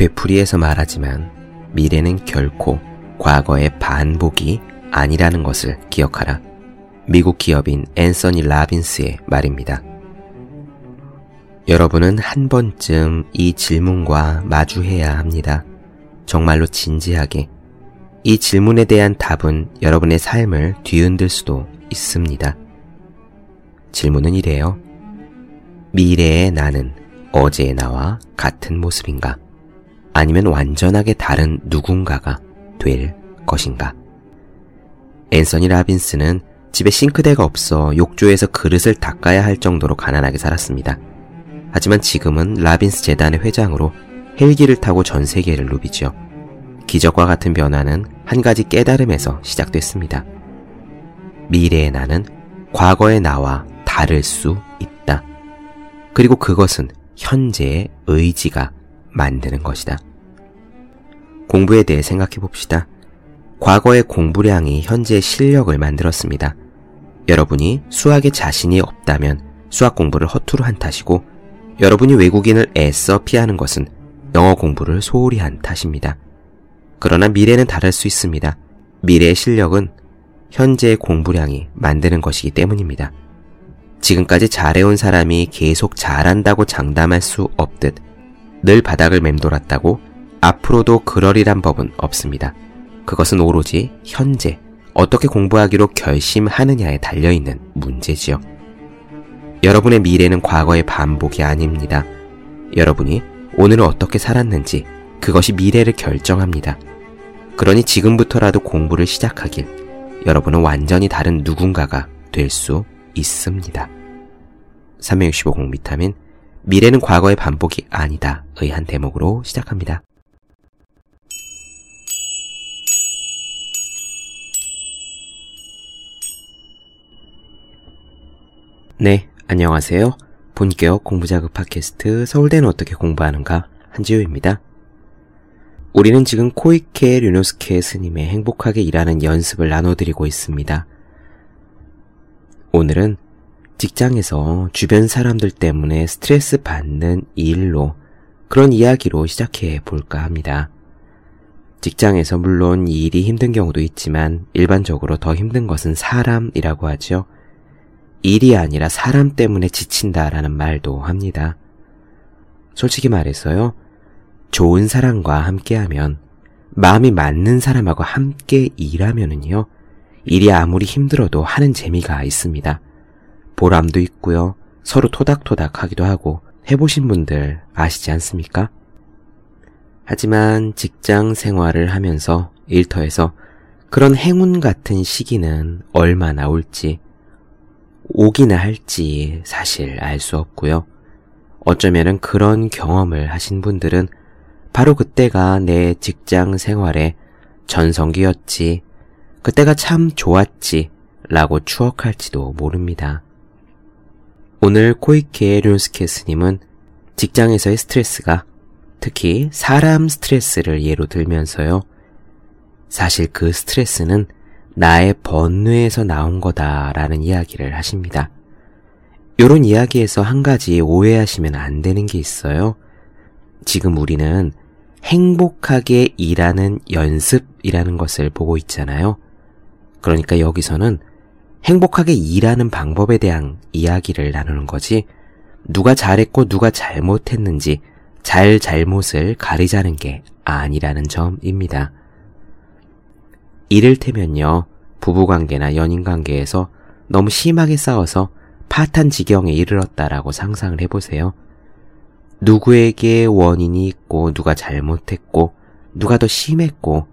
되풀이해서 말하지만 미래는 결코 과거의 반복이 아니라는 것을 기억하라. 미국 기업인 앤서니 라빈스의 말입니다. 여러분은 한 번쯤 이 질문과 마주해야 합니다. 정말로 진지하게. 이 질문에 대한 답은 여러분의 삶을 뒤흔들 수도 있습니다. 질문은 이래요. 미래의 나는 어제의 나와 같은 모습인가? 아니면 완전하게 다른 누군가가 될 것인가? 앤서니 라빈스는 집에 싱크대가 없어 욕조에서 그릇을 닦아야 할 정도로 가난하게 살았습니다. 하지만 지금은 라빈스 재단의 회장으로 헬기를 타고 전 세계를 누비죠. 기적과 같은 변화는 한 가지 깨달음에서 시작됐습니다. 미래의 나는 과거의 나와 다를 수 있다. 그리고 그것은 현재의 의지가 만드는 것이다. 공부에 대해 생각해 봅시다. 과거의 공부량이 현재의 실력을 만들었습니다. 여러분이 수학에 자신이 없다면 수학 공부를 허투루 한 탓이고 여러분이 외국인을 애써 피하는 것은 영어 공부를 소홀히 한 탓입니다. 그러나 미래는 다를 수 있습니다. 미래의 실력은 현재의 공부량이 만드는 것이기 때문입니다. 지금까지 잘해온 사람이 계속 잘한다고 장담할 수 없듯 늘 바닥을 맴돌았다고 앞으로도 그러리란 법은 없습니다. 그것은 오로지 현재 어떻게 공부하기로 결심하느냐에 달려있는 문제지요. 여러분의 미래는 과거의 반복이 아닙니다. 여러분이 오늘을 어떻게 살았는지 그것이 미래를 결정합니다. 그러니 지금부터라도 공부를 시작하길 여러분은 완전히 다른 누군가가 될 수 있습니다. 365 공비타민 미래는 과거의 반복이 아니다. 의한 대목으로 시작합니다. 네, 안녕하세요. 본격 공부자극 팟캐스트 서울대는 어떻게 공부하는가 한지우입니다. 우리는 지금 코이케 류노스케 스님의 행복하게 일하는 연습을 나눠드리고 있습니다. 오늘은 직장에서 주변 사람들 때문에 스트레스 받는 일로 그런 이야기로 시작해 볼까 합니다. 직장에서 물론 일이 힘든 경우도 있지만 일반적으로 더 힘든 것은 사람이라고 하죠. 일이 아니라 사람 때문에 지친다라는 말도 합니다. 솔직히 말해서요, 좋은 사람과 함께하면, 마음이 맞는 사람하고 함께 일하면은요, 일이 아무리 힘들어도 하는 재미가 있습니다. 보람도 있고요, 서로 토닥토닥 하기도 하고, 해보신 분들 아시지 않습니까? 하지만 직장 생활을 하면서 일터에서 그런 행운 같은 시기는 얼마나 올지, 오기나 할지 사실 알 수 없고요. 어쩌면은 그런 경험을 하신 분들은 바로 그때가 내 직장 생활의 전성기였지, 그때가 참 좋았지, 라고 추억할지도 모릅니다. 오늘 코이케 륜스케 스님은 직장에서의 스트레스가 특히 사람 스트레스를 예로 들면서요. 사실 그 스트레스는 나의 번뇌에서 나온 거다라는 이야기를 하십니다. 요런 이야기에서 한 가지 오해하시면 안 되는 게 있어요. 지금 우리는 행복하게 일하는 연습이라는 것을 보고 있잖아요. 그러니까 여기서는 행복하게 일하는 방법에 대한 이야기를 나누는 거지, 누가 잘했고 누가 잘못했는지 잘 잘못을 가리자는 게 아니라는 점입니다. 이를테면요, 부부관계나 연인관계에서 너무 심하게 싸워서 파탄 지경에 이르렀다라고 상상을 해보세요. 누구에게 원인이 있고 누가 잘못했고 누가 더 심했고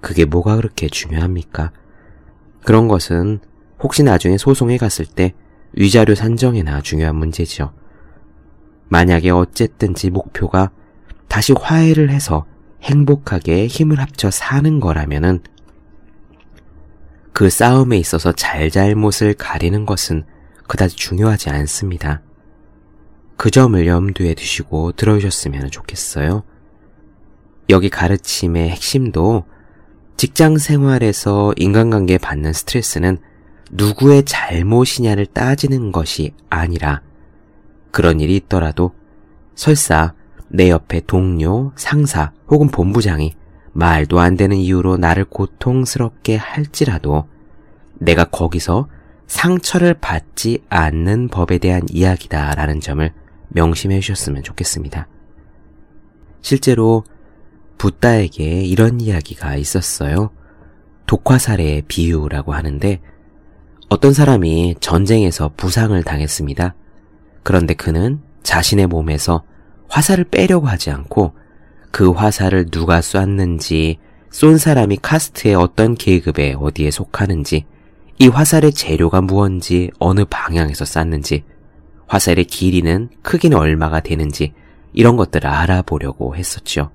그게 뭐가 그렇게 중요합니까? 그런 것은 혹시 나중에 소송에 갔을 때 위자료 산정에나 중요한 문제죠. 만약에 어쨌든지 목표가 다시 화해를 해서 행복하게 힘을 합쳐 사는 거라면은 그 싸움에 있어서 잘잘못을 가리는 것은 그다지 중요하지 않습니다. 그 점을 염두에 두시고 들어주셨으면 좋겠어요. 여기 가르침의 핵심도 직장 생활에서 인간관계에 받는 스트레스는 누구의 잘못이냐를 따지는 것이 아니라 그런 일이 있더라도 설사 내 옆에 동료, 상사 혹은 본부장이 말도 안 되는 이유로 나를 고통스럽게 할지라도 내가 거기서 상처를 받지 않는 법에 대한 이야기다라는 점을 명심해 주셨으면 좋겠습니다. 실제로 붓다에게 이런 이야기가 있었어요. 독화살의 비유라고 하는데 어떤 사람이 전쟁에서 부상을 당했습니다. 그런데 그는 자신의 몸에서 화살을 빼려고 하지 않고 그 화살을 누가 쐈는지, 쏜 사람이 카스트의 어떤 계급에 어디에 속하는지, 이 화살의 재료가 무언지, 어느 방향에서 쐈는지, 화살의 길이는 크기는 얼마가 되는지, 이런 것들을 알아보려고 했었죠.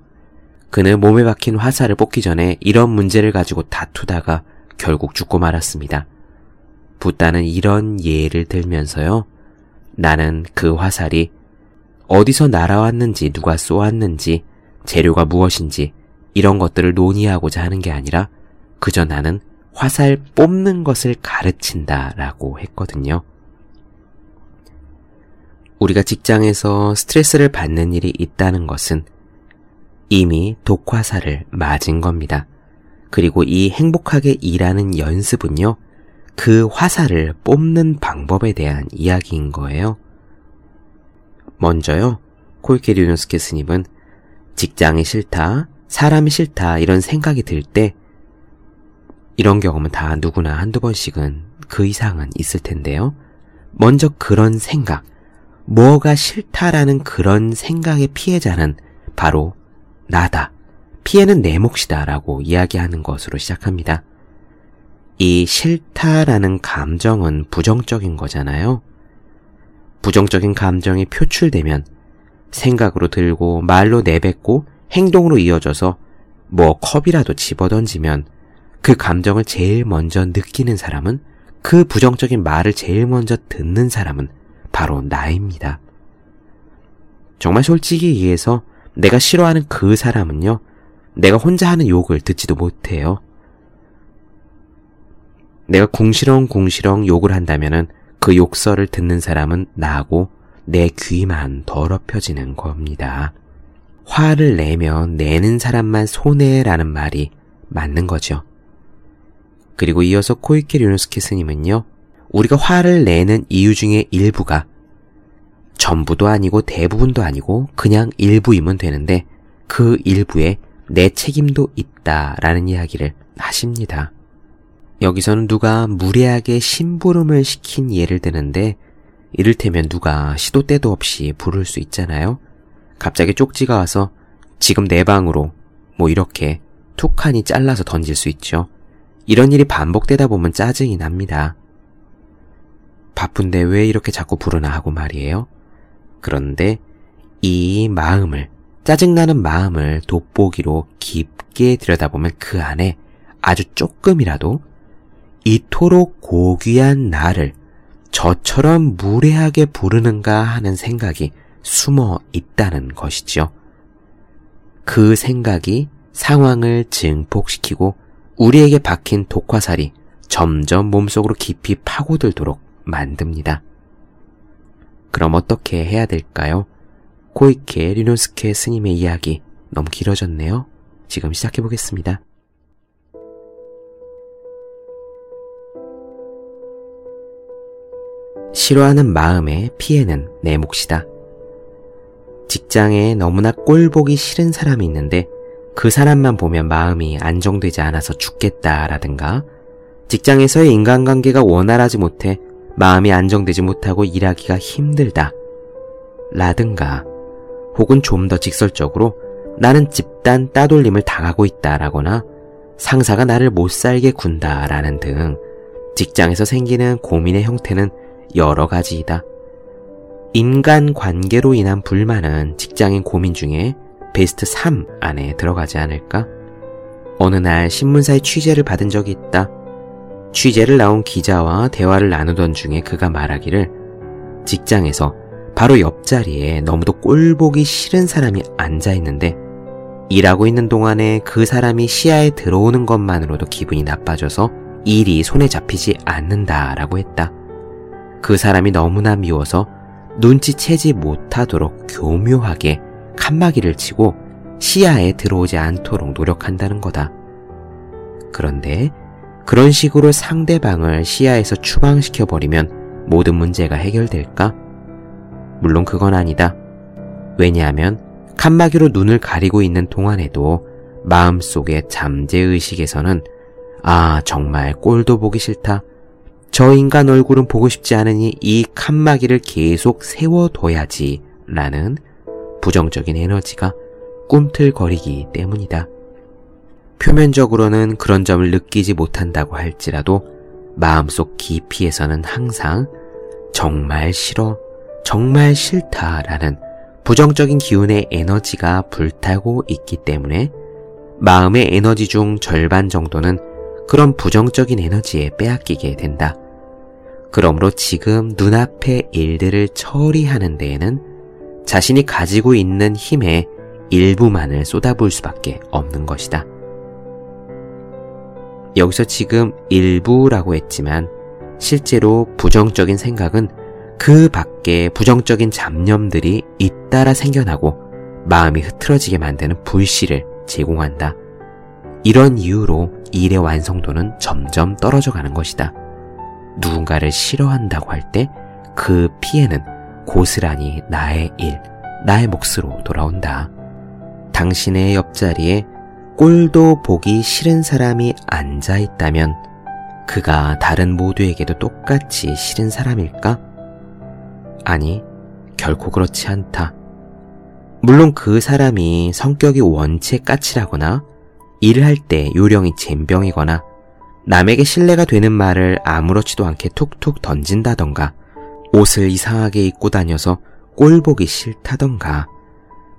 그는 몸에 박힌 화살을 뽑기 전에 이런 문제를 가지고 다투다가 결국 죽고 말았습니다. 붓다는 이런 예를 들면서요. 나는 그 화살이 어디서 날아왔는지 누가 쏘았는지 재료가 무엇인지 이런 것들을 논의하고자 하는 게 아니라 그저 나는 화살 뽑는 것을 가르친다 라고 했거든요. 우리가 직장에서 스트레스를 받는 일이 있다는 것은 이미 독화살을 맞은 겁니다. 그리고 이 행복하게 일하는 연습은요, 그 화살을 뽑는 방법에 대한 이야기인 거예요. 먼저요, 콜케 류노스케 스님은 직장이 싫다, 사람이 싫다, 이런 생각이 들 때, 이런 경험은 다 누구나 한두 번씩은 그 이상은 있을 텐데요. 먼저 그런 생각, 뭐가 싫다라는 그런 생각의 피해자는 바로 나다. 피해는 내 몫이다 라고 이야기하는 것으로 시작합니다. 이 싫다라는 감정은 부정적인 거잖아요. 부정적인 감정이 표출되면 생각으로 들고 말로 내뱉고 행동으로 이어져서 뭐 컵이라도 집어던지면 그 감정을 제일 먼저 느끼는 사람은 그 부정적인 말을 제일 먼저 듣는 사람은 바로 나입니다. 정말 솔직히 얘기해서 내가 싫어하는 그 사람은요, 내가 혼자 하는 욕을 듣지도 못해요. 내가 궁시렁 욕을 한다면은 그 욕설을 듣는 사람은 나고 내 귀만 더럽혀지는 겁니다. 화를 내면 내는 사람만 손해라는 말이 맞는 거죠. 그리고 이어서 코이케 류노스키 스님은요, 우리가 화를 내는 이유 중에 일부가 전부도 아니고 대부분도 아니고 그냥 일부이면 되는데 그 일부에 내 책임도 있다라는 이야기를 하십니다. 여기서는 누가 무례하게 심부름을 시킨 예를 드는데 이를테면 누가 시도 때도 없이 부를 수 있잖아요. 갑자기 쪽지가 와서 지금 내 방으로 뭐 이렇게 툭하니 잘라서 던질 수 있죠. 이런 일이 반복되다 보면 짜증이 납니다. 바쁜데 왜 이렇게 자꾸 부르나 하고 말이에요. 그런데 이 마음을, 짜증나는 마음을 돋보기로 깊게 들여다보면 그 안에 아주 조금이라도 이토록 고귀한 나를 저처럼 무례하게 부르는가 하는 생각이 숨어 있다는 것이죠. 그 생각이 상황을 증폭시키고 우리에게 박힌 독화살이 점점 몸속으로 깊이 파고들도록 만듭니다. 그럼 어떻게 해야 될까요? 코이케 리노스케 스님의 이야기 너무 길어졌네요. 지금 시작해 보겠습니다. 싫어하는 마음의 피해는 내 몫이다. 직장에 너무나 꼴보기 싫은 사람이 있는데 그 사람만 보면 마음이 안정되지 않아서 죽겠다라든가 직장에서의 인간관계가 원활하지 못해 마음이 안정되지 못하고 일하기가 힘들다. 라든가 혹은 좀 더 직설적으로 나는 집단 따돌림을 당하고 있다라거나 상사가 나를 못 살게 군다라는 등 직장에서 생기는 고민의 형태는 여러 가지이다. 인간 관계로 인한 불만은 직장인 고민 중에 베스트 3 안에 들어가지 않을까? 어느 날 신문사에 취재를 받은 적이 있다. 취재를 나온 기자와 대화를 나누던 중에 그가 말하기를 직장에서 바로 옆자리에 너무도 꼴보기 싫은 사람이 앉아 있는데 일하고 있는 동안에 그 사람이 시야에 들어오는 것만으로도 기분이 나빠져서 일이 손에 잡히지 않는다라고 했다. 그 사람이 너무나 미워서 눈치채지 못하도록 교묘하게 칸막이를 치고 시야에 들어오지 않도록 노력한다는 거다. 그런데 그런 식으로 상대방을 시야에서 추방시켜 버리면 모든 문제가 해결될까? 물론 그건 아니다. 왜냐하면 칸막이로 눈을 가리고 있는 동안에도 마음속의 잠재의식에서는 아, 정말 꼴도 보기 싫다. 저 인간 얼굴은 보고 싶지 않으니 이 칸막이를 계속 세워둬야지. 라는 부정적인 에너지가 꿈틀거리기 때문이다. 표면적으로는 그런 점을 느끼지 못한다고 할지라도 마음속 깊이에서는 항상 정말 싫어, 정말 싫다라는 부정적인 기운의 에너지가 불타고 있기 때문에 마음의 에너지 중 절반 정도는 그런 부정적인 에너지에 빼앗기게 된다. 그러므로 지금 눈앞의 일들을 처리하는 데에는 자신이 가지고 있는 힘의 일부만을 쏟아부을 수밖에 없는 것이다. 여기서 지금 일부라고 했지만 실제로 부정적인 생각은 그 밖에 부정적인 잡념들이 잇따라 생겨나고 마음이 흐트러지게 만드는 불씨를 제공한다. 이런 이유로 일의 완성도는 점점 떨어져 가는 것이다. 누군가를 싫어한다고 할 때 그 피해는 고스란히 나의 일, 나의 몫으로 돌아온다. 당신의 옆자리에 꼴도 보기 싫은 사람이 앉아 있다면 그가 다른 모두에게도 똑같이 싫은 사람일까? 아니, 결코 그렇지 않다. 물론 그 사람이 성격이 원체 까칠하거나 일을 할때 요령이 잼병이거나 남에게 신뢰가 되는 말을 아무렇지도 않게 툭툭 던진다던가 옷을 이상하게 입고 다녀서 꼴 보기 싫다던가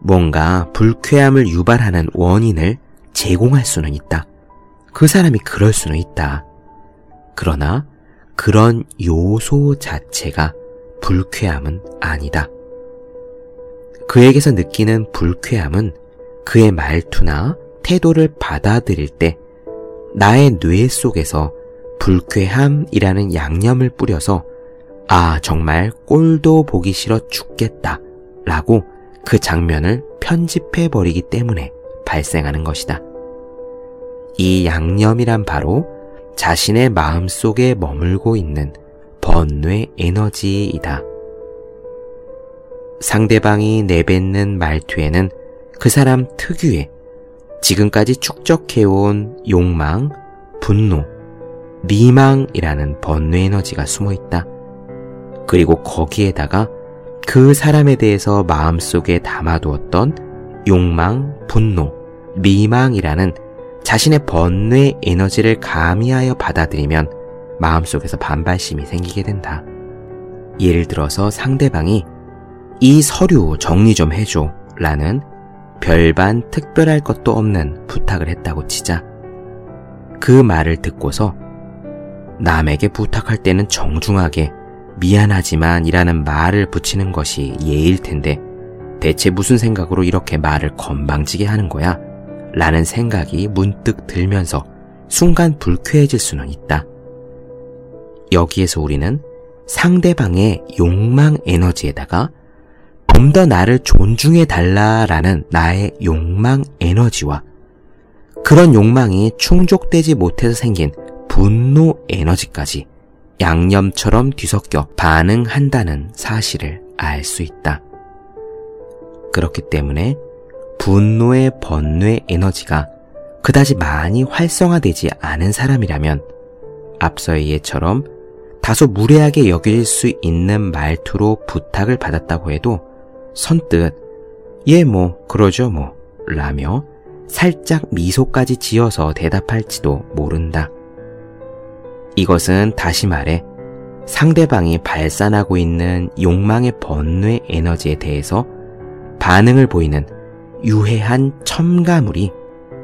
뭔가 불쾌함을 유발하는 원인을 제공할 수는 있다. 그 사람이 그럴 수는 있다. 그러나 그런 요소 자체가 불쾌함은 아니다. 그에게서 느끼는 불쾌함은 그의 말투나 태도를 받아들일 때 나의 뇌 속에서 불쾌함이라는 양념을 뿌려서 아, 정말 꼴도 보기 싫어 죽겠다 라고 그 장면을 편집해버리기 때문에 발생하는 것이다. 이 양념이란 바로 자신의 마음 속에 머물고 있는 번뇌 에너지이다. 상대방이 내뱉는 말투에는 그 사람 특유의 지금까지 축적해온 욕망, 분노, 미망이라는 번뇌 에너지가 숨어 있다. 그리고 거기에다가 그 사람에 대해서 마음속에 담아두었던 욕망, 분노, 미망이라는 자신의 번뇌 에너지를 가미하여 받아들이면 마음속에서 반발심이 생기게 된다. 예를 들어서 상대방이 이 서류 정리 좀 해줘 라는 별반 특별할 것도 없는 부탁을 했다고 치자. 그 말을 듣고서 남에게 부탁할 때는 정중하게 미안하지만 이라는 말을 붙이는 것이 예일 텐데 대체 무슨 생각으로 이렇게 말을 건방지게 하는 거야? 라는 생각이 문득 들면서 순간 불쾌해질 수는 있다. 여기에서 우리는 상대방의 욕망 에너지에다가 좀 더 나를 존중해 달라라는 나의 욕망 에너지와 그런 욕망이 충족되지 못해서 생긴 분노 에너지까지 양념처럼 뒤섞여 반응한다는 사실을 알 수 있다. 그렇기 때문에 분노의 번뇌 에너지가 그다지 많이 활성화되지 않은 사람이라면 앞서의 예처럼 다소 무례하게 여길 수 있는 말투로 부탁을 받았다고 해도 선뜻 예 뭐 그러죠 뭐 라며 살짝 미소까지 지어서 대답할지도 모른다. 이것은 다시 말해 상대방이 발산하고 있는 욕망의 번뇌 에너지에 대해서 반응을 보이는 유해한 첨가물이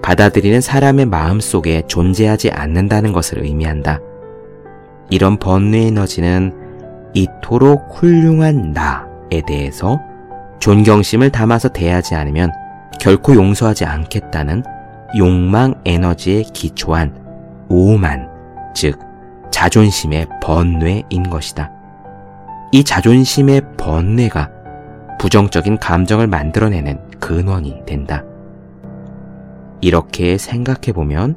받아들이는 사람의 마음 속에 존재하지 않는다는 것을 의미한다. 이런 번뇌 에너지는 이토록 훌륭한 나에 대해서 존경심을 담아서 대하지 않으면 결코 용서하지 않겠다는 욕망 에너지에 기초한 오만, 즉, 자존심의 번뇌인 것이다. 이 자존심의 번뇌가 부정적인 감정을 만들어내는 근원이 된다. 이렇게 생각해보면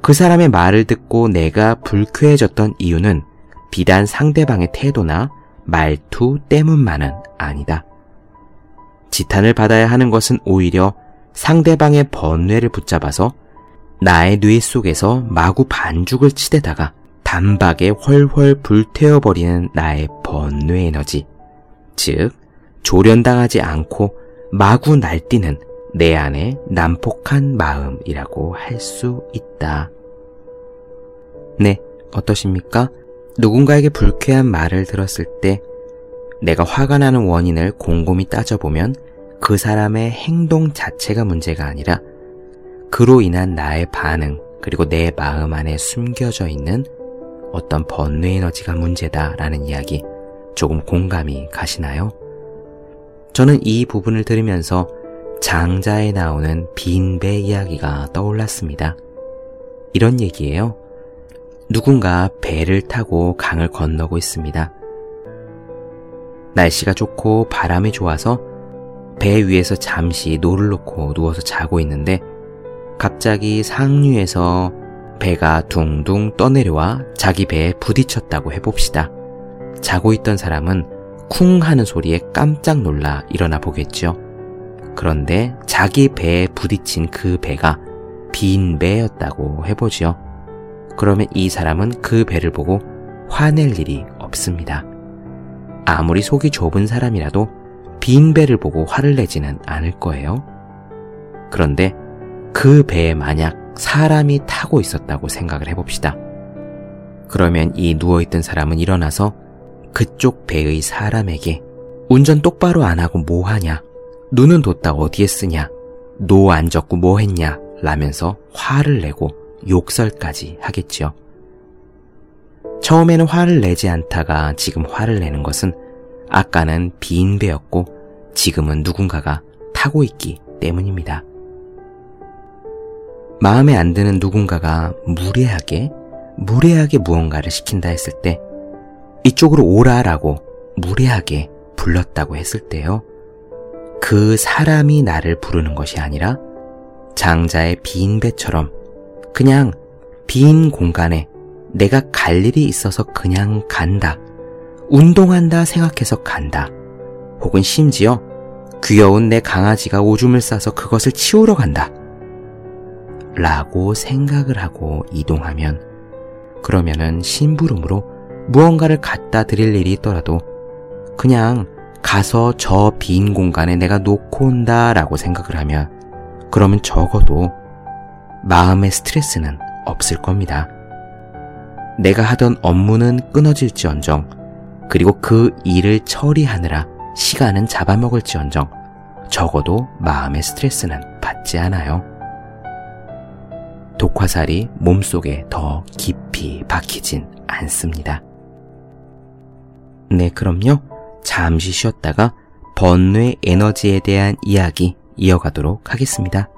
그 사람의 말을 듣고 내가 불쾌해졌던 이유는 비단 상대방의 태도나 말투 때문만은 아니다. 지탄을 받아야 하는 것은 오히려 상대방의 번뇌를 붙잡아서 나의 뇌 속에서 마구 반죽을 치대다가 단박에 훨훨 불태워버리는 나의 번뇌 에너지. 즉, 조련당하지 않고 마구 날뛰는 내 안의 난폭한 마음이라고 할 수 있다. 네, 어떠십니까? 누군가에게 불쾌한 말을 들었을 때 내가 화가 나는 원인을 곰곰이 따져보면 그 사람의 행동 자체가 문제가 아니라 그로 인한 나의 반응 그리고 내 마음 안에 숨겨져 있는 어떤 번뇌 에너지가 문제다라는 이야기 조금 공감이 가시나요? 저는 이 부분을 들으면서 장자에 나오는 빈 배 이야기가 떠올랐습니다. 이런 얘기예요. 누군가 배를 타고 강을 건너고 있습니다. 날씨가 좋고 바람이 좋아서 배 위에서 잠시 노를 놓고 누워서 자고 있는데 갑자기 상류에서 배가 둥둥 떠내려와 자기 배에 부딪혔다고 해봅시다. 자고 있던 사람은 쿵 하는 소리에 깜짝 놀라 일어나 보겠죠. 그런데 자기 배에 부딪힌 그 배가 빈 배였다고 해보지요. 그러면 이 사람은 그 배를 보고 화낼 일이 없습니다. 아무리 속이 좁은 사람이라도 빈 배를 보고 화를 내지는 않을 거예요. 그런데 그 배에 만약 사람이 타고 있었다고 생각을 해봅시다. 그러면 이 누워있던 사람은 일어나서 그쪽 배의 사람에게 운전 똑바로 안 하고 뭐 하냐? 눈은 뒀다 어디에 쓰냐? 노 안 젓고 뭐 했냐? 라면서 화를 내고 욕설까지 하겠지요. 처음에는 화를 내지 않다가 지금 화를 내는 것은 아까는 빈 배였고 지금은 누군가가 타고 있기 때문입니다. 마음에 안 드는 누군가가 무례하게, 무례하게 무언가를 시킨다 했을 때 이쪽으로 오라라고 무례하게 불렀다고 했을 때요. 그 사람이 나를 부르는 것이 아니라 장자의 빈 배처럼 그냥 빈 공간에 내가 갈 일이 있어서 그냥 간다. 운동한다 생각해서 간다. 혹은 심지어 귀여운 내 강아지가 오줌을 싸서 그것을 치우러 간다. 라고 생각을 하고 이동하면 그러면은 심부름으로 무언가를 갖다 드릴 일이 있더라도 그냥 가서 저 빈 공간에 내가 놓고 온다 라고 생각을 하면 그러면 적어도 마음의 스트레스는 없을 겁니다. 내가 하던 업무는 끊어질지언정 그리고 그 일을 처리하느라 시간은 잡아먹을지언정 적어도 마음의 스트레스는 받지 않아요. 독화살이 몸속에 더 깊이 박히진 않습니다. 네, 그럼요. 잠시 쉬었다가 번뇌 에너지에 대한 이야기 이어가도록 하겠습니다.